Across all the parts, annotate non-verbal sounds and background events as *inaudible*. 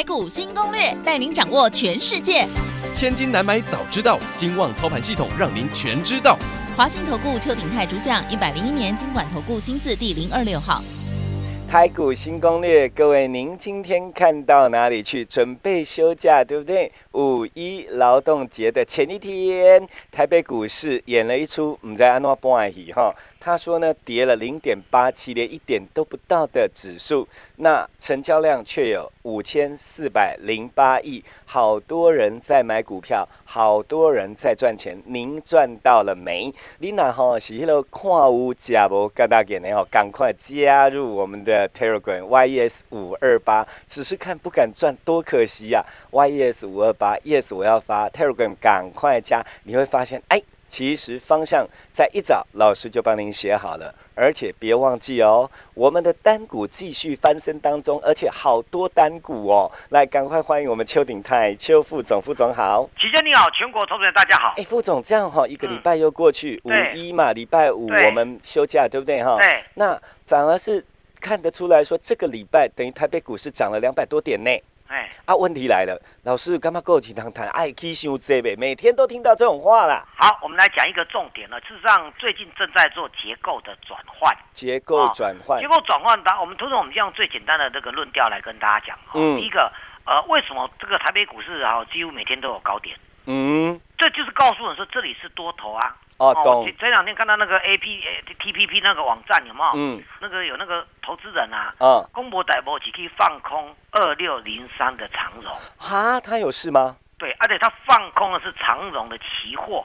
台股新攻略，带您掌握全世界。千金难买早知道，金旺操盘系统让您全知道。华信投顾邱鼎泰主讲，一百零一年金管投顾新字第零二六号。台股新攻略，各位，您今天看到哪里去？准备休假，对不对？五一劳动节的前一天，台北股市演了一出唔知安怎半戏哈。他说呢，跌了零点八七，连一点都不到的指数，那成交量却有五千四百零八亿，好多人在买股票，好多人在赚钱。您赚到了没？你那哈是迄个看有假无？跟大家呢，赶快加入我们的。Telegram YES 五二八，只是看不敢赚，多可惜呀！YES 五二八，Yes 我要发。Telegram，赶快加，你会发现，哎，其实方向在一早老师就帮您写好了，而且别忘记哦，我们的单股继续翻身当中，而且好多单股哦，来赶快欢迎我们邱鼎泰邱副总，副总好，齐先你好，全国投资人大家好，哎，副总这样哈，一个礼拜又过去，五一嘛，礼拜五我们休假，对不对哈？对，那反而是。看得出来说，这个礼拜等于台北股市涨了两百多点呢。哎，啊，问题来了，老师干嘛跟我经常谈爱 K 修 Z 呗？每天都听到这种话啦。好，我们来讲一个重点了。事实上，最近正在做结构的转换。结构转换。结构转换，当我们通常我们用最简单的这个论调来跟大家讲。嗯。第一个，呃，为什么这个台北股市啊，几乎每天都有高点？嗯。这就是告诉你说，这里是多头啊。哦，懂。这两天看到那个 A P T P P 那个网站有没有？嗯，那个有那个投资人啊，嗯，公博逮博只可以放空二六零三的长荣。哈，他有事吗？对，而且他放空的是长荣的期货。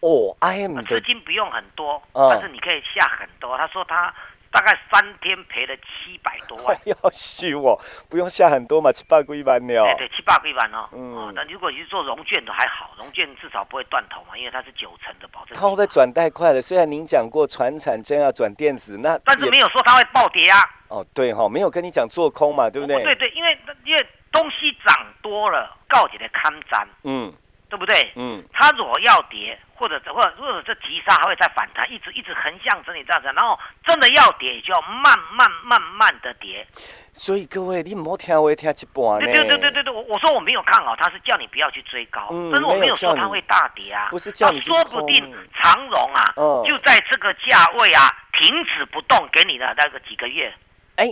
哦，I M 资金不用很多，但是你可以下很多。他说他。大概三天赔了七百多万，要虚哦，不用下很多嘛，七八个一万了。对对，七八个一万哦。嗯，那如果你是做融券的还好，融券至少不会断头嘛，因为它是九成的保证。它会不会转太快了？虽然您讲过船产真要转电子，那但是没有说它会暴跌啊。哦，对哈，没有跟你讲做空嘛，对不对？对对，因为因为东西涨多了，告解的看涨。嗯。对不对？嗯，它如果要跌，或者或者或者这急杀还会再反弹，一直一直横向整理这样子，然后真的要跌，就要慢慢慢慢的跌。所以各位，你唔好听我听一半呢。对对对对对，我我说我没有看好，他是叫你不要去追高，但是我没有说它会大跌啊。不是叫你说不定长荣啊，就在这个价位啊，停止不动，给你的那个几个月。哎。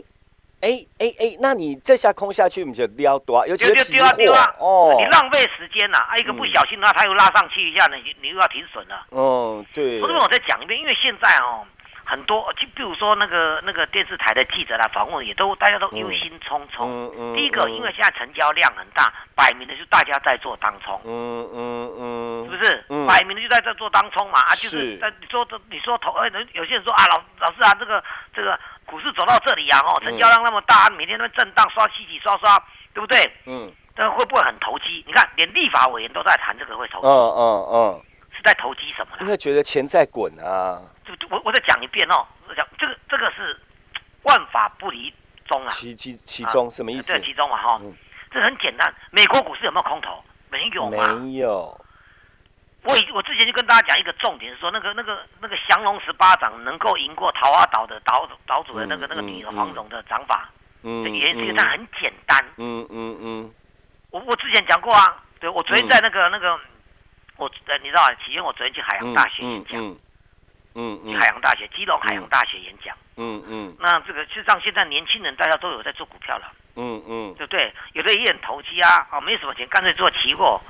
哎哎哎，那你这下空下去，你就丢多，尤其是期货哦，你浪费时间呐！啊，一个不小心的话，它又拉上去一下，你你又要停损了。哦，对。不是，我再讲一遍，因为现在哦。很多，就比如说那个那个电视台的记者来访问，也都大家都忧心忡忡。嗯第一个，因为现在成交量很大，摆明的就大家在做当冲。嗯嗯嗯，是不是？摆明的就在这做当冲嘛？啊，就是在你说这你说投，呃，有些人说啊，老老师啊，这个这个股市走到这里啊，哦，成交量那么大，每天都震荡刷洗洗刷刷，对不对？嗯。但会不会很投机？你看，连立法委员都在谈这个会投机。嗯嗯嗯。是在投机什么呢？因为觉得钱在滚啊。就我我再讲一遍哦，讲这个这个是万法不离中啊，其其其中什么意思？对其中嘛哈，这很简单。美国股市有没有空头？没有吗？没有。我我之前就跟大家讲一个重点，是说那个那个那个降龙十八掌能够赢过桃花岛的岛岛主的那个那个女黄蓉的掌法，嗯，原因是它很简单。嗯嗯嗯。我我之前讲过啊，对我昨天在那个那个我呃你知道，起因我昨天去海洋大学演讲。嗯嗯，海洋大学，基隆海洋大学演讲。嗯嗯，那这个事实上现在年轻人大家都有在做股票了。嗯嗯，对不对？有的也很投机啊，哦，没什么钱，干脆做期货。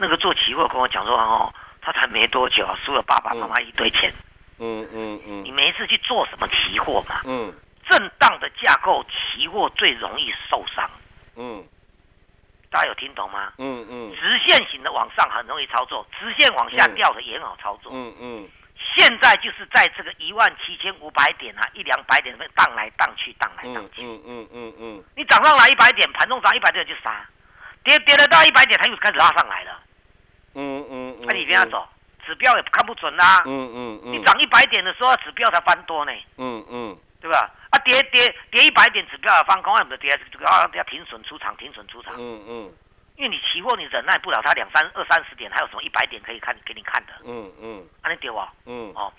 那个做期货跟我讲说，哦，他才没多久，输了爸爸妈妈一堆钱。嗯嗯嗯，你没事去做什么期货嘛？嗯，震荡的架构，期货最容易受伤。嗯，大家有听懂吗？嗯嗯，直线型的往上很容易操作，直线往下掉的也很好操作。嗯嗯。现在就是在这个一万七千五百点啊，一两百点荡来荡去，荡来荡去。嗯嗯嗯嗯。你涨上来一百点，盘中涨一百点就杀；跌跌了到一百点，它又开始拉上来了。嗯嗯嗯，那你跟他走，指标也看不准啦。嗯嗯嗯，你涨一百点的时候，指标才翻多呢，嗯嗯对吧？啊，跌跌跌一百点，指标也翻空，我们的跌这个要要停损出场，停损出场。嗯嗯因为你期货你忍耐不了它两三二三十点，还有什么一百点可以看给你看的？嗯嗯啊，你丢啊！嗯哦，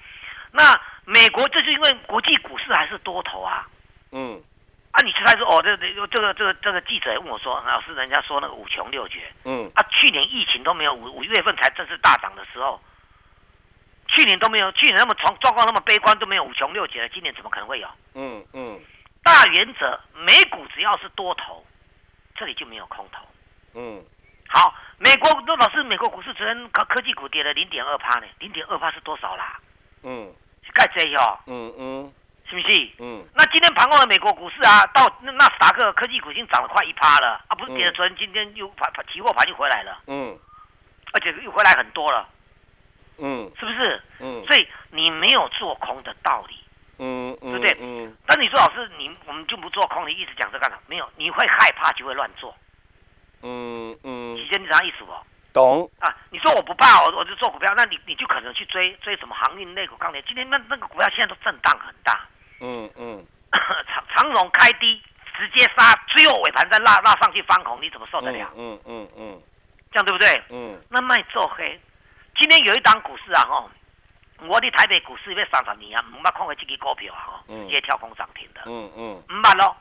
那美国就是因为国际股市还是多头啊。嗯啊，你才说哦，这这这个这个这个记者问我说，老师，人家说那个五穷六绝。嗯。啊，去年疫情都没有，五五月份才正式大涨的时候，去年都没有，去年那么状状况那么悲观都没有五穷六绝了，今年怎么可能会有？嗯嗯。大原则，美股只要是多头，这里就没有空头。嗯。好，美国那老师，美国股市昨天科科技股跌了零点二趴呢，零点二趴是多少啦？嗯。是盖这哦，嗯嗯是不是？嗯那今天盘后的美国股市啊，到那纳斯达克科技股已经涨了快一趴了啊，不是跌了，嗯昨天今天又盘盘期货盘又回来了，嗯而且又回来很多了，嗯是不是？嗯所以你没有做空的道理。嗯嗯，对不对嗯但你说老师，你我们就不做空，你一直讲这干啥？没有，你会害怕就会乱做。嗯嗯期，间你啥意思不？懂，啊，你说我不怕，我我就做股票，那你你就可能去追追什么航运、类股、钢铁。今天那那个股票现在都震荡很大，嗯嗯 *coughs* 长长荣开低直接杀，最后尾盘再拉拉上去翻红，你怎么受得了？嗯嗯嗯这样对不对？嗯那卖做黑。今天有一档股市啊，吼，我的台北股市要三十年啊，唔捌看过这支股票啊，吼，嗯直接跳空涨停的，嗯嗯唔捌咯。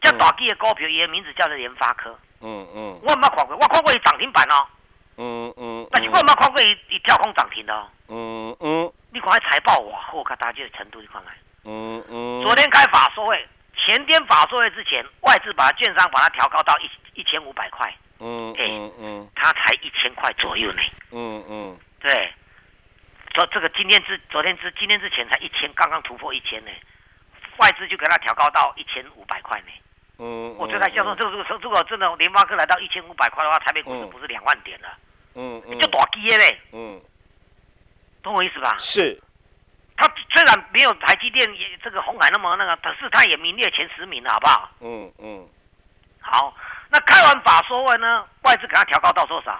这大基的股票，伊的名字叫做联发科，嗯嗯我唔捌看过，我看过伊涨停板哦，嗯嗯，但是我唔捌看过伊伊跳空涨停的哦。嗯嗯你看迄财报哇，好看大这个程度，你看看。嗯嗯，昨天开法说会，前天法说会之前，外资把券商把它调高到一一千五百块，嗯嗯嗯它才一千块左右呢。嗯嗯对，昨这个今天之昨天之今天之前才一千，刚刚突破一千呢，外资就给它调高到一千五百块呢。嗯，我最开销售，这个这个如果真的联发科来到一千五百块的话，台北股市不是两万点了，嗯嗯就大基的嘞，嗯懂我意思吧？是，它虽然没有台积电也这个红海那么那个，可是它也名列前十名了，好不好？嗯嗯好，那开完法说完呢，外资给它调高到多少？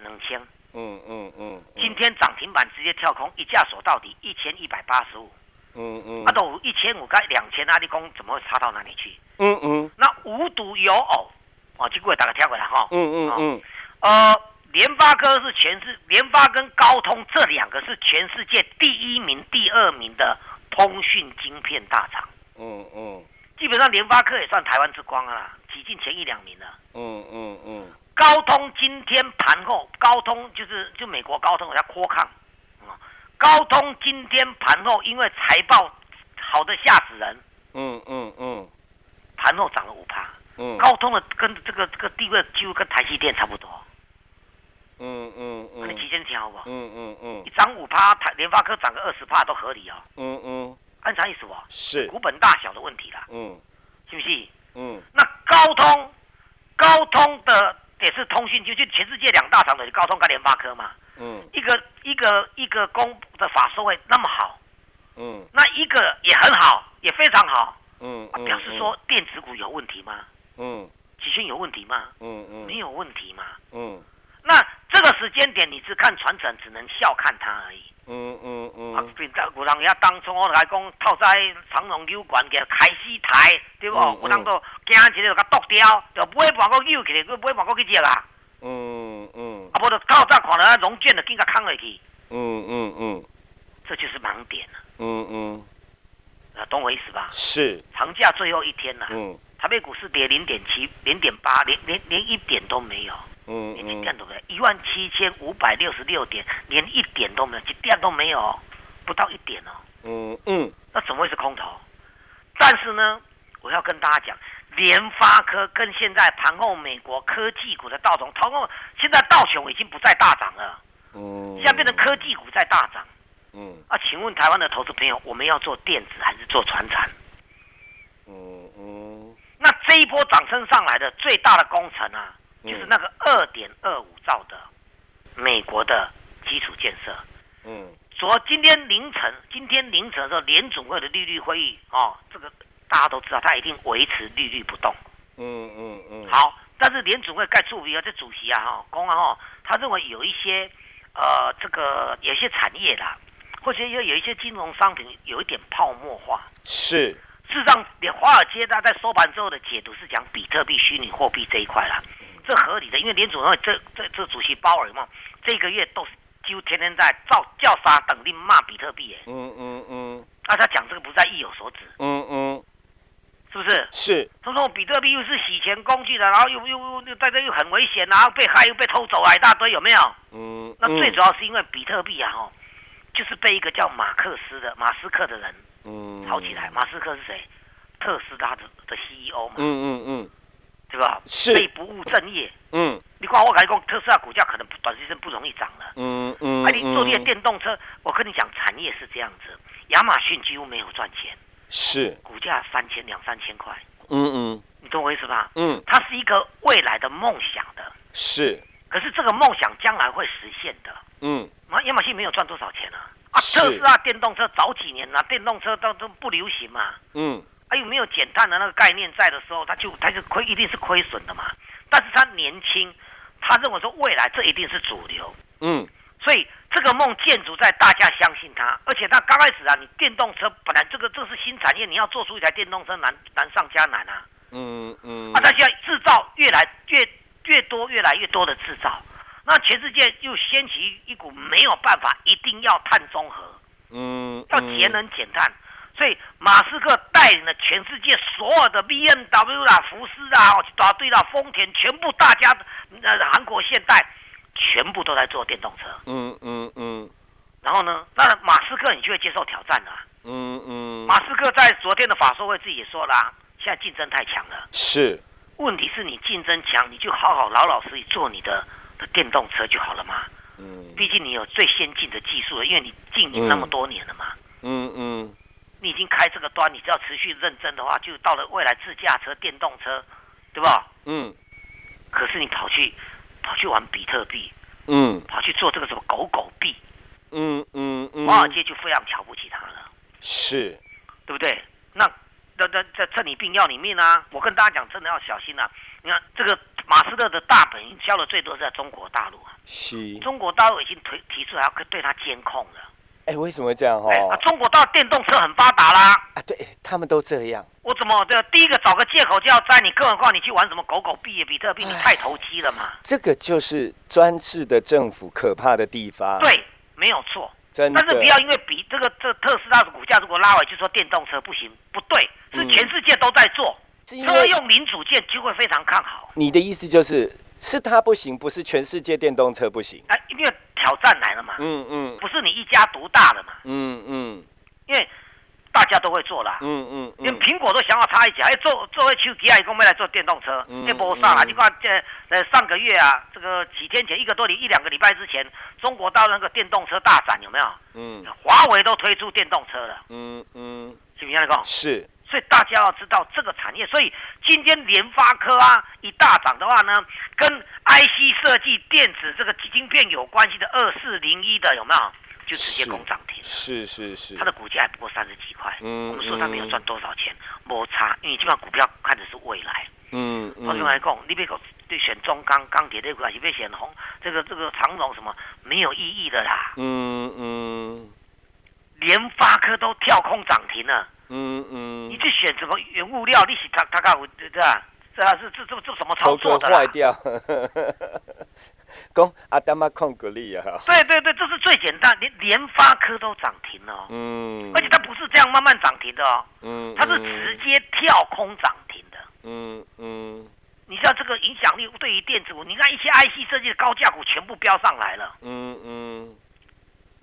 两千。嗯嗯嗯，今天涨停板直接跳空，一价锁到底一千一百八十五，嗯嗯啊，都一千五该两千，阿你讲怎么会差到哪里去？嗯嗯那无独有偶，哦，结果大家跳过来哈，嗯嗯嗯呃，联发科是全世，联发跟高通这两个是全世界第一名、第二名的通讯晶片大厂，嗯嗯。基本上联发科也算台湾之光啊啦，挤进前一两名了。嗯嗯嗯。高通今天盘后，高通就是就美国高通，我叫扩抗，啊，高通今天盘后因为财报好的吓死人，嗯嗯嗯。盘后涨了五趴。嗯。高通的跟这个这个地位几乎跟台积电差不多，嗯嗯嗯你期间听好不好？嗯嗯嗯一涨五趴，台联发科涨个二十趴都合理哦。嗯嗯按啥意思不？是，股本大小的问题啦，嗯是不是？嗯那高通，高通的也是通讯，就就全世界两大厂的高通跟联发科嘛。嗯一个一个一个公的法收会那么好，嗯那一个也很好，也非常好，啊、嗯嗯，表示说电子股有问题吗？嗯期权有问题吗？嗯嗯没有问题嘛。嗯那这个时间点，你只看传承，只能笑看它而已。嗯嗯啊嗯，变在有人遐当初我来讲，透在长隆酒馆给开始台，对不？嗯有人都惊一个就甲剁掉，就买半个扭起来，佮买半个去接啊。嗯嗯啊，无就透早看到融券就紧甲扛落去，嗯嗯嗯这就是盲点了。嗯嗯，啊，懂我意思吧？是，长假最后一天了，嗯台北股市跌零点七、零点八，连连连一点都没有，嗯连一嗯点都没有，一万七千五百六十六点，连一点都没有，一点都没有哦，不到一点哦，嗯嗯那怎么会是空头？但是呢，我要跟大家讲，联发科跟现在盘后美国科技股的道琼，盘后现在道琼已经不再大涨了，嗯，现在变成科技股在大涨。嗯啊，请问台湾的投资朋友，我们要做电子还是做船产？嗯嗯那这一波涨升上来的最大的工程啊，嗯就是那个二点二五兆的美国的基础建设。嗯昨今天凌晨，今天凌晨的时候，联总会的利率会议哦，这个大家都知道，它一定维持利率不动。嗯嗯嗯，好，但是联储会盖处比啊，这主席啊哈，公啊哈，他认为有一些呃这个有些产业啦，或者有有一些金融商品有一点泡沫化。是，事实上，连华尔街他在收盘之后的解读是讲比特币、虚拟货币这一块啦，这合理的，因为联储会这这这主席鲍尔嘛，这个月都是几乎天天在造叫杀等令骂比特币，哎，嗯嗯嗯。那他讲这个不在意有所指，嗯嗯，是不是？是，他说比特币又是洗钱工具的，然后又又又又在这又很危险，然后被害又被偷走啊一大堆，有没有？嗯，那最主要是因为比特币啊，哦，就是被一个叫马克思的马斯克的人嗯。炒起来。马斯克是谁？特斯拉的的 CEO 嘛，嗯嗯嗯对吧？是被不务正业。嗯你看我跟你讲，特斯拉股价可能短时间不容易涨了。嗯嗯，啊，你做这些电动车，我跟你讲，产业是这样子，亚马逊几乎没有赚钱，是，股价三千两三千块，嗯嗯你懂我意思吧？嗯它是一个未来的梦想的，是，可是这个梦想将来会实现的。嗯啊，亚马逊没有赚多少钱啊！啊，特斯拉电动车早几年啊、电动车都都不流行嘛。嗯还有没有减碳的那个概念在的时候，他就他就亏，一定是亏损的嘛。但是他年轻，他认为说未来这一定是主流，嗯所以这个梦建筑在大家相信他，而且他刚开始啊，你电动车本来这个这是新产业，你要做出一台电动车难难上加难啊。嗯嗯啊，他现在制造越来越越多，越来越多的制造，那全世界又掀起一股没有办法，一定要碳中和，嗯，要节能减碳。所以马斯克带领了全世界所有的 B M W 啦、福斯啦、一大堆啦、丰田，全部大家呃韩国现代全部都在做电动车。嗯嗯嗯然后呢，那马斯克你就会接受挑战了。嗯嗯，马斯克在昨天的法说会自己也说啦、现在竞争太强了。是，问题是你竞争强，你就好好老老实实做你的的电动车就好了嘛。嗯毕竟你有最先进的技术了，因为你经营那么多年了嘛。嗯嗯你已经开这个端，你只要持续认真的话，就到了未来自驾车、电动车，对吧？嗯可是你跑去跑去玩比特币，嗯跑去做这个什么狗狗币，嗯嗯嗯，华尔街就非常瞧不起他了，是，对不对？那那那这趁你病要你命啊！我跟大家讲，真的要小心啊！你看这个马斯克的大本营销的最多是在中国大陆啊，是，中国大陆已经推提出来要对他监控了。哎，为什么会这样哦？，中国到电动车很发达啦。啊，对他们都这样，我怎么这？第一个找个借口就要摘你，更何况你去玩什么狗狗币、比特币，你太投机了嘛？这个就是专制的政府可怕的地方。，对，没有错。真的。但是不要因为比这个这特斯拉的股价如果拉回，就说电动车不行，不对，是嗯全世界都在做，车用零组件就会非常看好。你的意思就是，是它不行，不是全世界电动车不行。挑战来了嘛，嗯嗯不是你一家独大的嘛，嗯嗯因为大家都会做啦。嗯嗯连嗯，苹果都想要插一脚，哎，做做为手机啊，一共没来做电动车，嗯那不上啊！嗯你看这呃上个月啊，这个几天前一个多礼一两个礼拜之前，中国到那个电动车大展有没有？嗯华为都推出电动车了，嗯嗯，是不是那个？是，所以大家要知道这个产业，所以今天联发科啊一大涨的话呢，跟 IC 设计电子这个晶片有关系的二四零一的有没有？就直接攻涨停了。是是是它，的股价还不过三十几块，嗯我们说它没有赚多少钱，摩擦，因为基本上股票看的是未来。嗯我另外讲，你别搞对选中钢钢铁这股，还是别选红这个这个长荣什么没有意义的啦。嗯嗯联发科都跳空涨停了，嗯嗯。你去选什么原物料，你是他他干对吧？这是这这这怎么操作的坏？掉。*laughs* 讲阿达玛控股力啊，对对对，这是最简单，连联发科都涨停了。哦，嗯，而且它不是这样慢慢涨停的哦，嗯，它是直接跳空涨停的。嗯嗯。你知道这个影响力对于电子股，你看一些 IC 设计的高价股全部飙上来了，嗯嗯。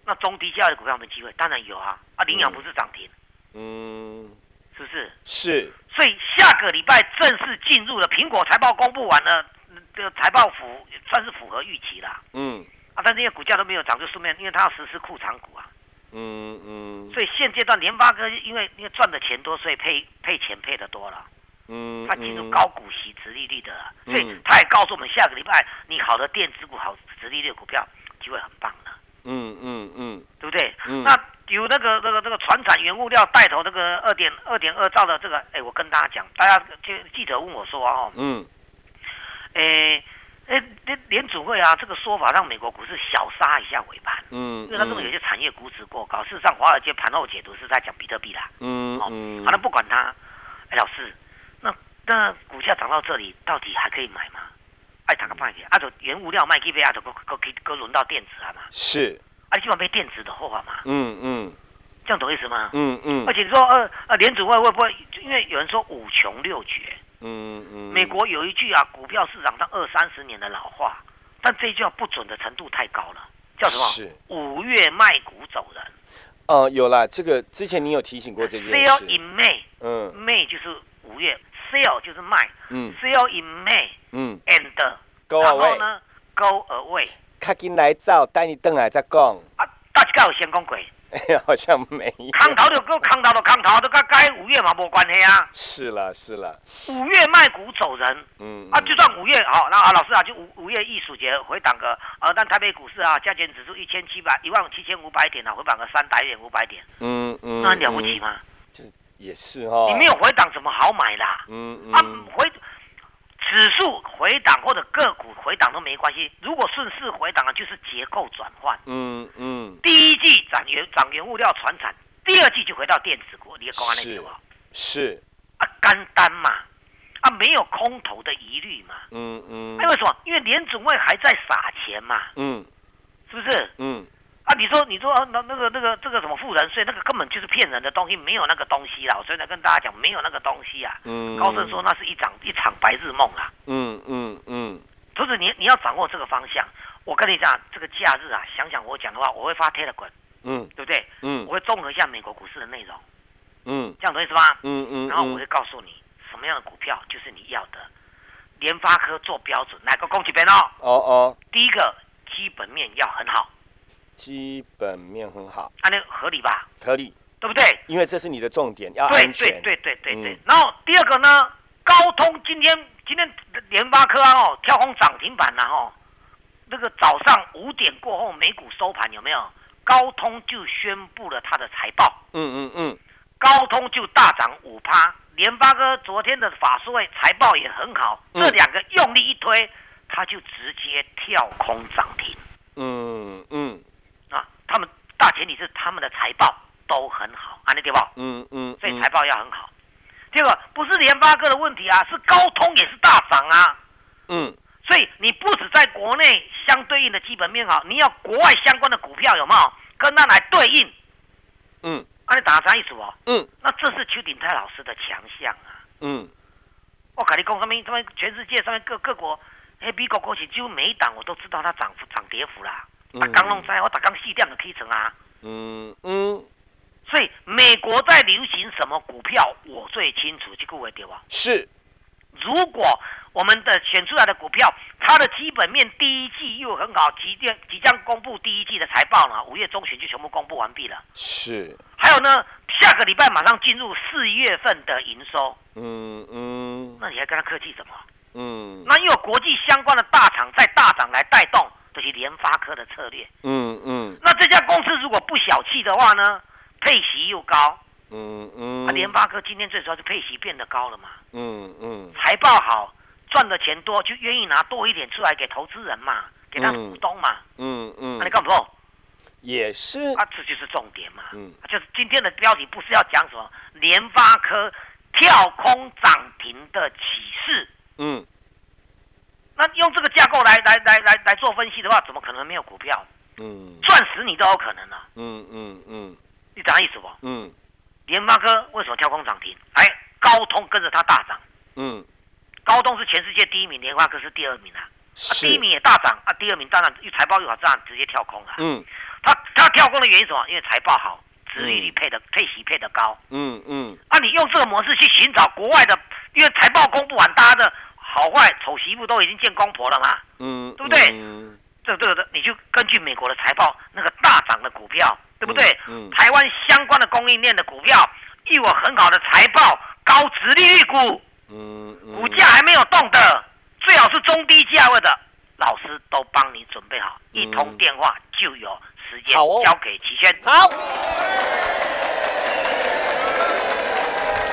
那中低价的股票有没有机会？当然有啊，啊，领养不是涨停，嗯，是不是？是，所以下个礼拜正式进入了苹果财报公布完了，这个财报符算是符合预期啦。嗯。啊，但是因为股价都没有涨，就顺便因为它要实施库藏股啊，嗯嗯。所以现阶段联发科因为因为赚的钱多，所以配配钱配的多了，嗯，它进入高股息、直利率的所以他也告诉我们下个礼拜你好的电子股、好直利率的股票机会很棒的，嗯嗯嗯。对不对？嗯。那有那个那个那个船产原物料带头那个二点二点二兆的这个，哎，我跟大家讲，大家就记者问我说哦，嗯哎，诶诶，联联储会啊，这个说法让美国股市小杀一下尾盘，嗯，因为他这种有些产业估值过高。事实上，华尔街盘后解读是在讲比特币啦。嗯哦，嗯好，那不管它，哎，老师，那那股价涨到这里，到底还可以买吗？哎，打个半天，啊，就原物料卖给别啊，就搁搁搁搁轮到电子啊嘛，是，啊，基本上被电子的后啊嘛，嗯嗯。这样懂意思吗？嗯嗯。而且你说呃呃，联储会会不会？因为有人说五穷六绝，嗯嗯，美国有一句啊，股票市场上二三十年的老话，但这一句话不准的程度太高了，叫什么？是。五月卖股走人。哦，有啦，这个之前你有提醒过这件，sell，in May，嗯。May 就是五月，sell 就是卖。嗯，sell in May 嗯。呢，go away 卡紧来走，带你等来再讲，啊，大家有先讲过，*laughs* 好像没有，空头就跟空头就空头，都跟该五月嘛没关系啊，是啦是啦，五月卖股走人。嗯啊，就算五月好，那啊老师啊，就五五月艺术节回档个，呃，但台北股市啊，加权指数一千七百一万七千五百点啊，回档个三百点五百点，嗯嗯，那很了不起吗？这也是哦，你没有回档怎么好买啦？嗯啊嗯，回指数回档或者个股回档都没关系，如果顺势回档啊，就是结构转换。嗯嗯第一季涨原涨原物料传产，第二季就回到电子股，你也讲安那是对吧？是，啊，干单嘛，啊，没有空头的疑虑嘛。嗯嗯因，为什么？因为联总会还在撒钱嘛，嗯是不是？嗯啊，你说你说啊那那个那个这个什么富人税，那个根本就是骗人的东西，没有那个东西啦。所以呢，跟大家讲，没有那个东西啊。嗯，高盛说那是一场一场白日梦啊。嗯嗯嗯同时你你要掌握这个方向。我跟你讲，这个假日啊，想想我讲的话，我会发 Telegram，嗯对不对？嗯我会综合一下美国股市的内容，嗯这样懂意思吧？嗯嗯，然后我会告诉你什么样的股票就是你要的。联发科做标准，哪个攻击边哦？哦哦，第一个基本面要很好，基本面很好，啊，那合理吧？合理，对不对？因为这是你的重点，要对安全，对对对对对。对然后第二个呢，高通今天今天联发科啊哦跳空涨停板了哦，那个早上五点过后美股收盘有没有？高通就宣布了他的财报，嗯嗯嗯，高通就大涨五趴。联发科昨天的法说会财报也很好，嗯这两个用力一推，它就直接跳空涨停嗯嗯啊！他们大前提是他们的财报都很好，安利对吧？嗯嗯，所以财报要很好。第二个不是联发科的问题啊，是高通也是大涨啊。嗯所以你不止在国内相对应的基本面好，你要国外相关的股票有没有跟它来对应？嗯啊，你打啥意思哦？嗯那这是邱鼎泰老师的强项啊！嗯我跟你讲，上面上面全世界上面各各国，哎，美国国企几乎每一档我都知道它涨幅涨跌幅啦。嗯啊，刚弄在我打刚细量的 K 成啊。嗯嗯，所以美国在流行什么股票，我最清楚，这个位对吧？是，如果我们的选出来的股票，它的基本面第一季又很好，即将即将公布第一季的财报呢，五月中旬就全部公布完毕了。是，还有呢，下个礼拜马上进入四月份的营收，嗯嗯那你还跟他客气什么？嗯那又有国际相关的大厂在大涨来带动，这是联发科的策略。嗯嗯那这家公司如果不小气的话呢，配息又高，嗯嗯，啊，联发科今天最主要是配息变得高了嘛，嗯嗯。财报好，赚的钱多，就愿意拿多一点出来给投资人嘛，给他的股东嘛，嗯嗯。那、你干不懂？也是，啊，这就是重点嘛。嗯。就是今天的标题不是要讲什么联发科跳空涨停的启示，嗯。那用这个架构来来来来来做分析的话，怎么可能没有股票？嗯。赚死你都有可能啊！嗯嗯嗯你懂意思不？嗯联发科为什么跳空涨停？哎，高通跟着它大涨，嗯，高通是全世界第一名，联发科是第二名啊。啊是，第一名也大涨啊，第二名当然又财报又好，这样直接跳空了。嗯它它跳空的原因是什么？因为财报好，殖利率配的配息配的高。嗯嗯啊，你用这个模式去寻找国外的，因为财报公布完，大家的好坏丑媳妇都已经见公婆了嘛。嗯，对不对嗯这个这个的，你就根据美国的财报那个大涨的股票，对不对？台湾相关的供应链的股票，又有很好的财报，高值利率股，股价还没有动的，最好是中低价位的，老师都帮你准备好，一通电话就有时间交给齐轩。好。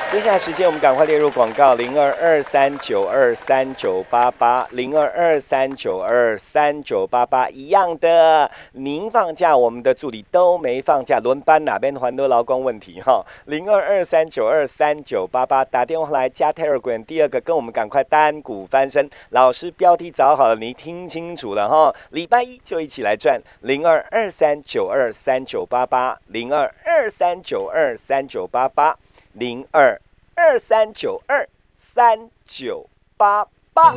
接下来时间，我们赶快列入广告：零二二三九二三九八八，零二二三九二三九八八，一样的。您放假，我们的助理都没放假，轮班哪边还多劳工问题哈？零二二三九二三九八八，打电话来加 Telegram。第二个，跟我们赶快单股翻身，老师标题找好了，你听清楚了哈。礼拜一就一起来赚，零二二三九二三九八八，零二二三九二三九八八。零二二三九二三九八八。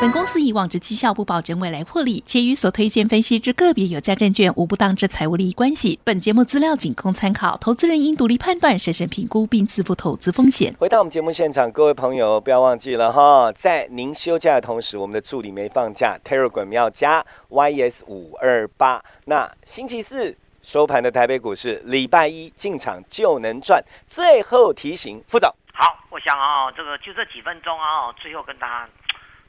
本公司以往之绩效不保证未来获利，且与所推荐分析之个别有价证券无不当之财务利益关系。本节目资料仅供参考，投资人应独立判断、审慎评估并自负投资风险。回到我们节目现场，各位朋友不要忘记了哈，在您休假的同时，我们的助理没放假，Telegram 要加 YS 五二八。那星期四。收盘的台北股市，礼拜一进场就能赚。最后提醒副总，好，我想啊，这个就这几分钟啊，最后跟大家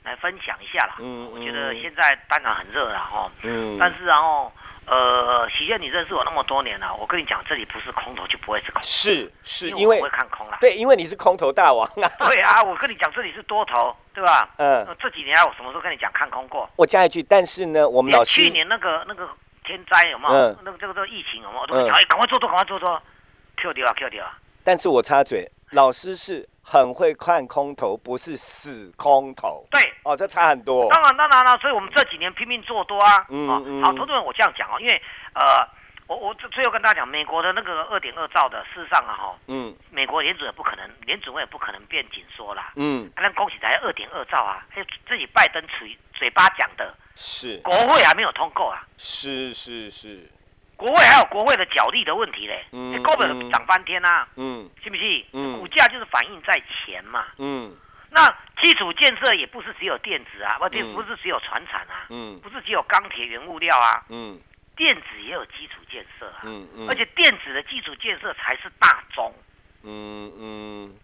来分享一下啦。嗯，我觉得现在当然很热了哈。嗯。但是然后，呃，喜鹊，你认识我那么多年了，我跟你讲，这里不是空头就不会是空。是是，因为我会看空了。对，因为你是空头大王啊。*laughs* 对啊，我跟你讲，这里是多头，对吧？嗯。这几年我什么时候跟你讲看空过？我加一句，但是呢，我们老去年那个那个。天灾有没有？那个这个这个疫情有没有？都讲哎，赶快做多，赶快做多，Q 掉啊，Q 掉啊！但是我插嘴，老师是很会看空头，不是死空头。对，哦，这差很多。当然，当然了，所以我们这几年拼命做多啊。嗯嗯。好，投资人，我这样讲哦，因为呃。我我最最后跟大家讲，美国的那个二点二兆的，事实上啊哈，嗯，美国联储也不可能，联储也不可能变紧缩啦，嗯，那恭喜才二点二兆啊，还有自己拜登嘴嘴巴讲的，是，国会还没有通过啊，是是是，国会还有国会的角力的问题嘞，嗯，根本涨翻天呐，嗯，信不信？嗯，股价就是反映在钱嘛，嗯，那基础建设也不是只有电子啊，不，不是只有船产啊，嗯，不是只有钢铁原物料啊，嗯。电子也有基础建设啊，嗯嗯，而且电子的基础建设才是大宗，嗯嗯，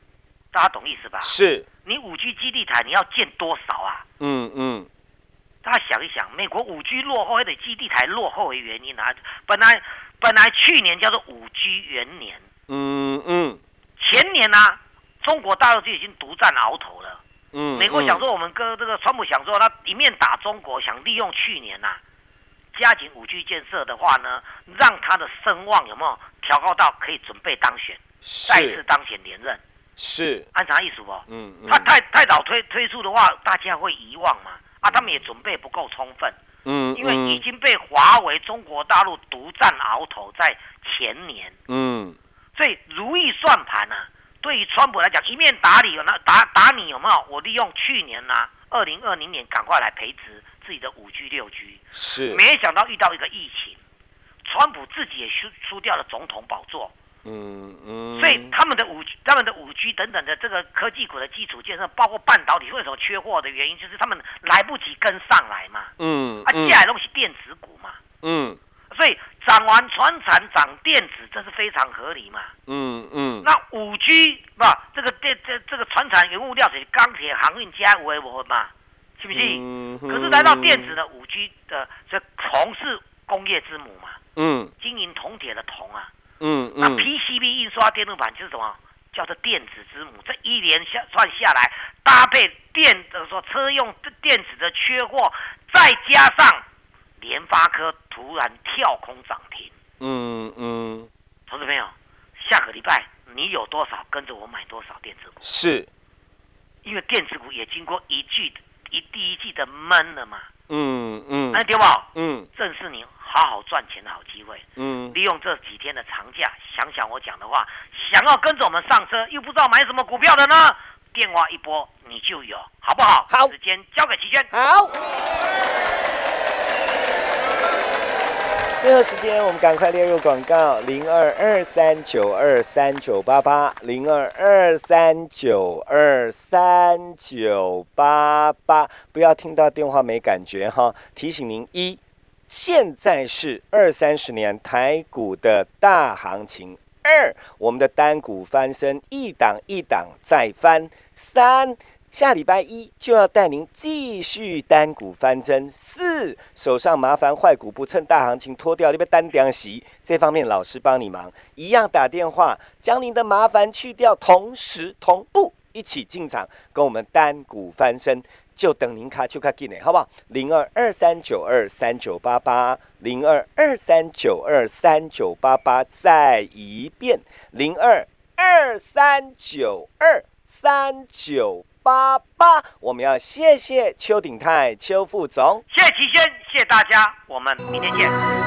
大家懂意思吧？是，你五 G 基地台你要建多少啊？嗯嗯，大家想一想，美国五 G 落后，还得基地台落后的原因啊？本来本来去年叫做五 G 元年，嗯嗯，前年呢，中国大陆就已经独占鳌头了，嗯，美国想说我们跟这个川普想说他一面打中国，想利用去年呐。加紧五 G 建设的话呢，让他的声望有没有调高到可以准备当选，再次当选连任？是，按啥意思不？嗯，他太太早推推出的话，大家会遗忘嘛？啊，他们也准备不够充分。嗯，因为已经被华为中国大陆独占鳌头，在前年。嗯，所以如意算盘呢，对于川普来讲，一面打你有，那打打你有没有？我利用去年呢，二零二零年赶快来培植。自己的五 G 六 G 是，没想到遇到一个疫情，川普自己也输输掉了总统宝座。嗯嗯，所以他们的五他们的五 G 等等的这个科技股的基础建设，包括半导体为什么缺货的原因，就是他们来不及跟上来嘛。嗯，啊，接下来东西电子股嘛。嗯，所以涨完船产涨电子，这是非常合理嘛。嗯嗯，那五 G 不，这个电这这个船产原物料是钢铁航运加微博嘛。信不信？可是来到电子的五 G 的，这铜是工业之母嘛？嗯，经营铜铁的铜啊。嗯那 PCB 印刷电路板就是什么？叫做电子之母。这一连下算下来，搭配电的说车用电子的缺货，再加上联发科突然跳空涨停。嗯嗯。投资朋友，下个礼拜你有多少跟着我买多少电子股？是。因为电子股也经过一句。一第一季的闷了嘛，嗯嗯，那对不？嗯，正是你好好赚钱的好机会，嗯，利用这几天的长假，想想我讲的话，想要跟着我们上车，又不知道买什么股票的呢？电话一拨你就有，好不好？好，时间交给齐轩。好。最后时间，我们赶快列入广告：零二二三九二三九八八，零二二三九二三九八八。不要听到电话没感觉哈！提醒您：一，现在是二三十年台股的大行情；二，我们的单股翻身，一档一档再翻；三。下礼拜一就要带您继续单股翻身。四手上麻烦坏股不趁大行情脱掉，你被单点席这方面老师帮你忙，一样打电话将您的麻烦去掉，同时同步一起进场跟我们单股翻身，就等您卡丘卡进来，好不好？零二二三九二三九八八，零二二三九二三九八八，再一遍零二二三九二三九。八八，我们要谢谢邱鼎泰邱副总，谢谢齐先，谢谢大家，我们明天见。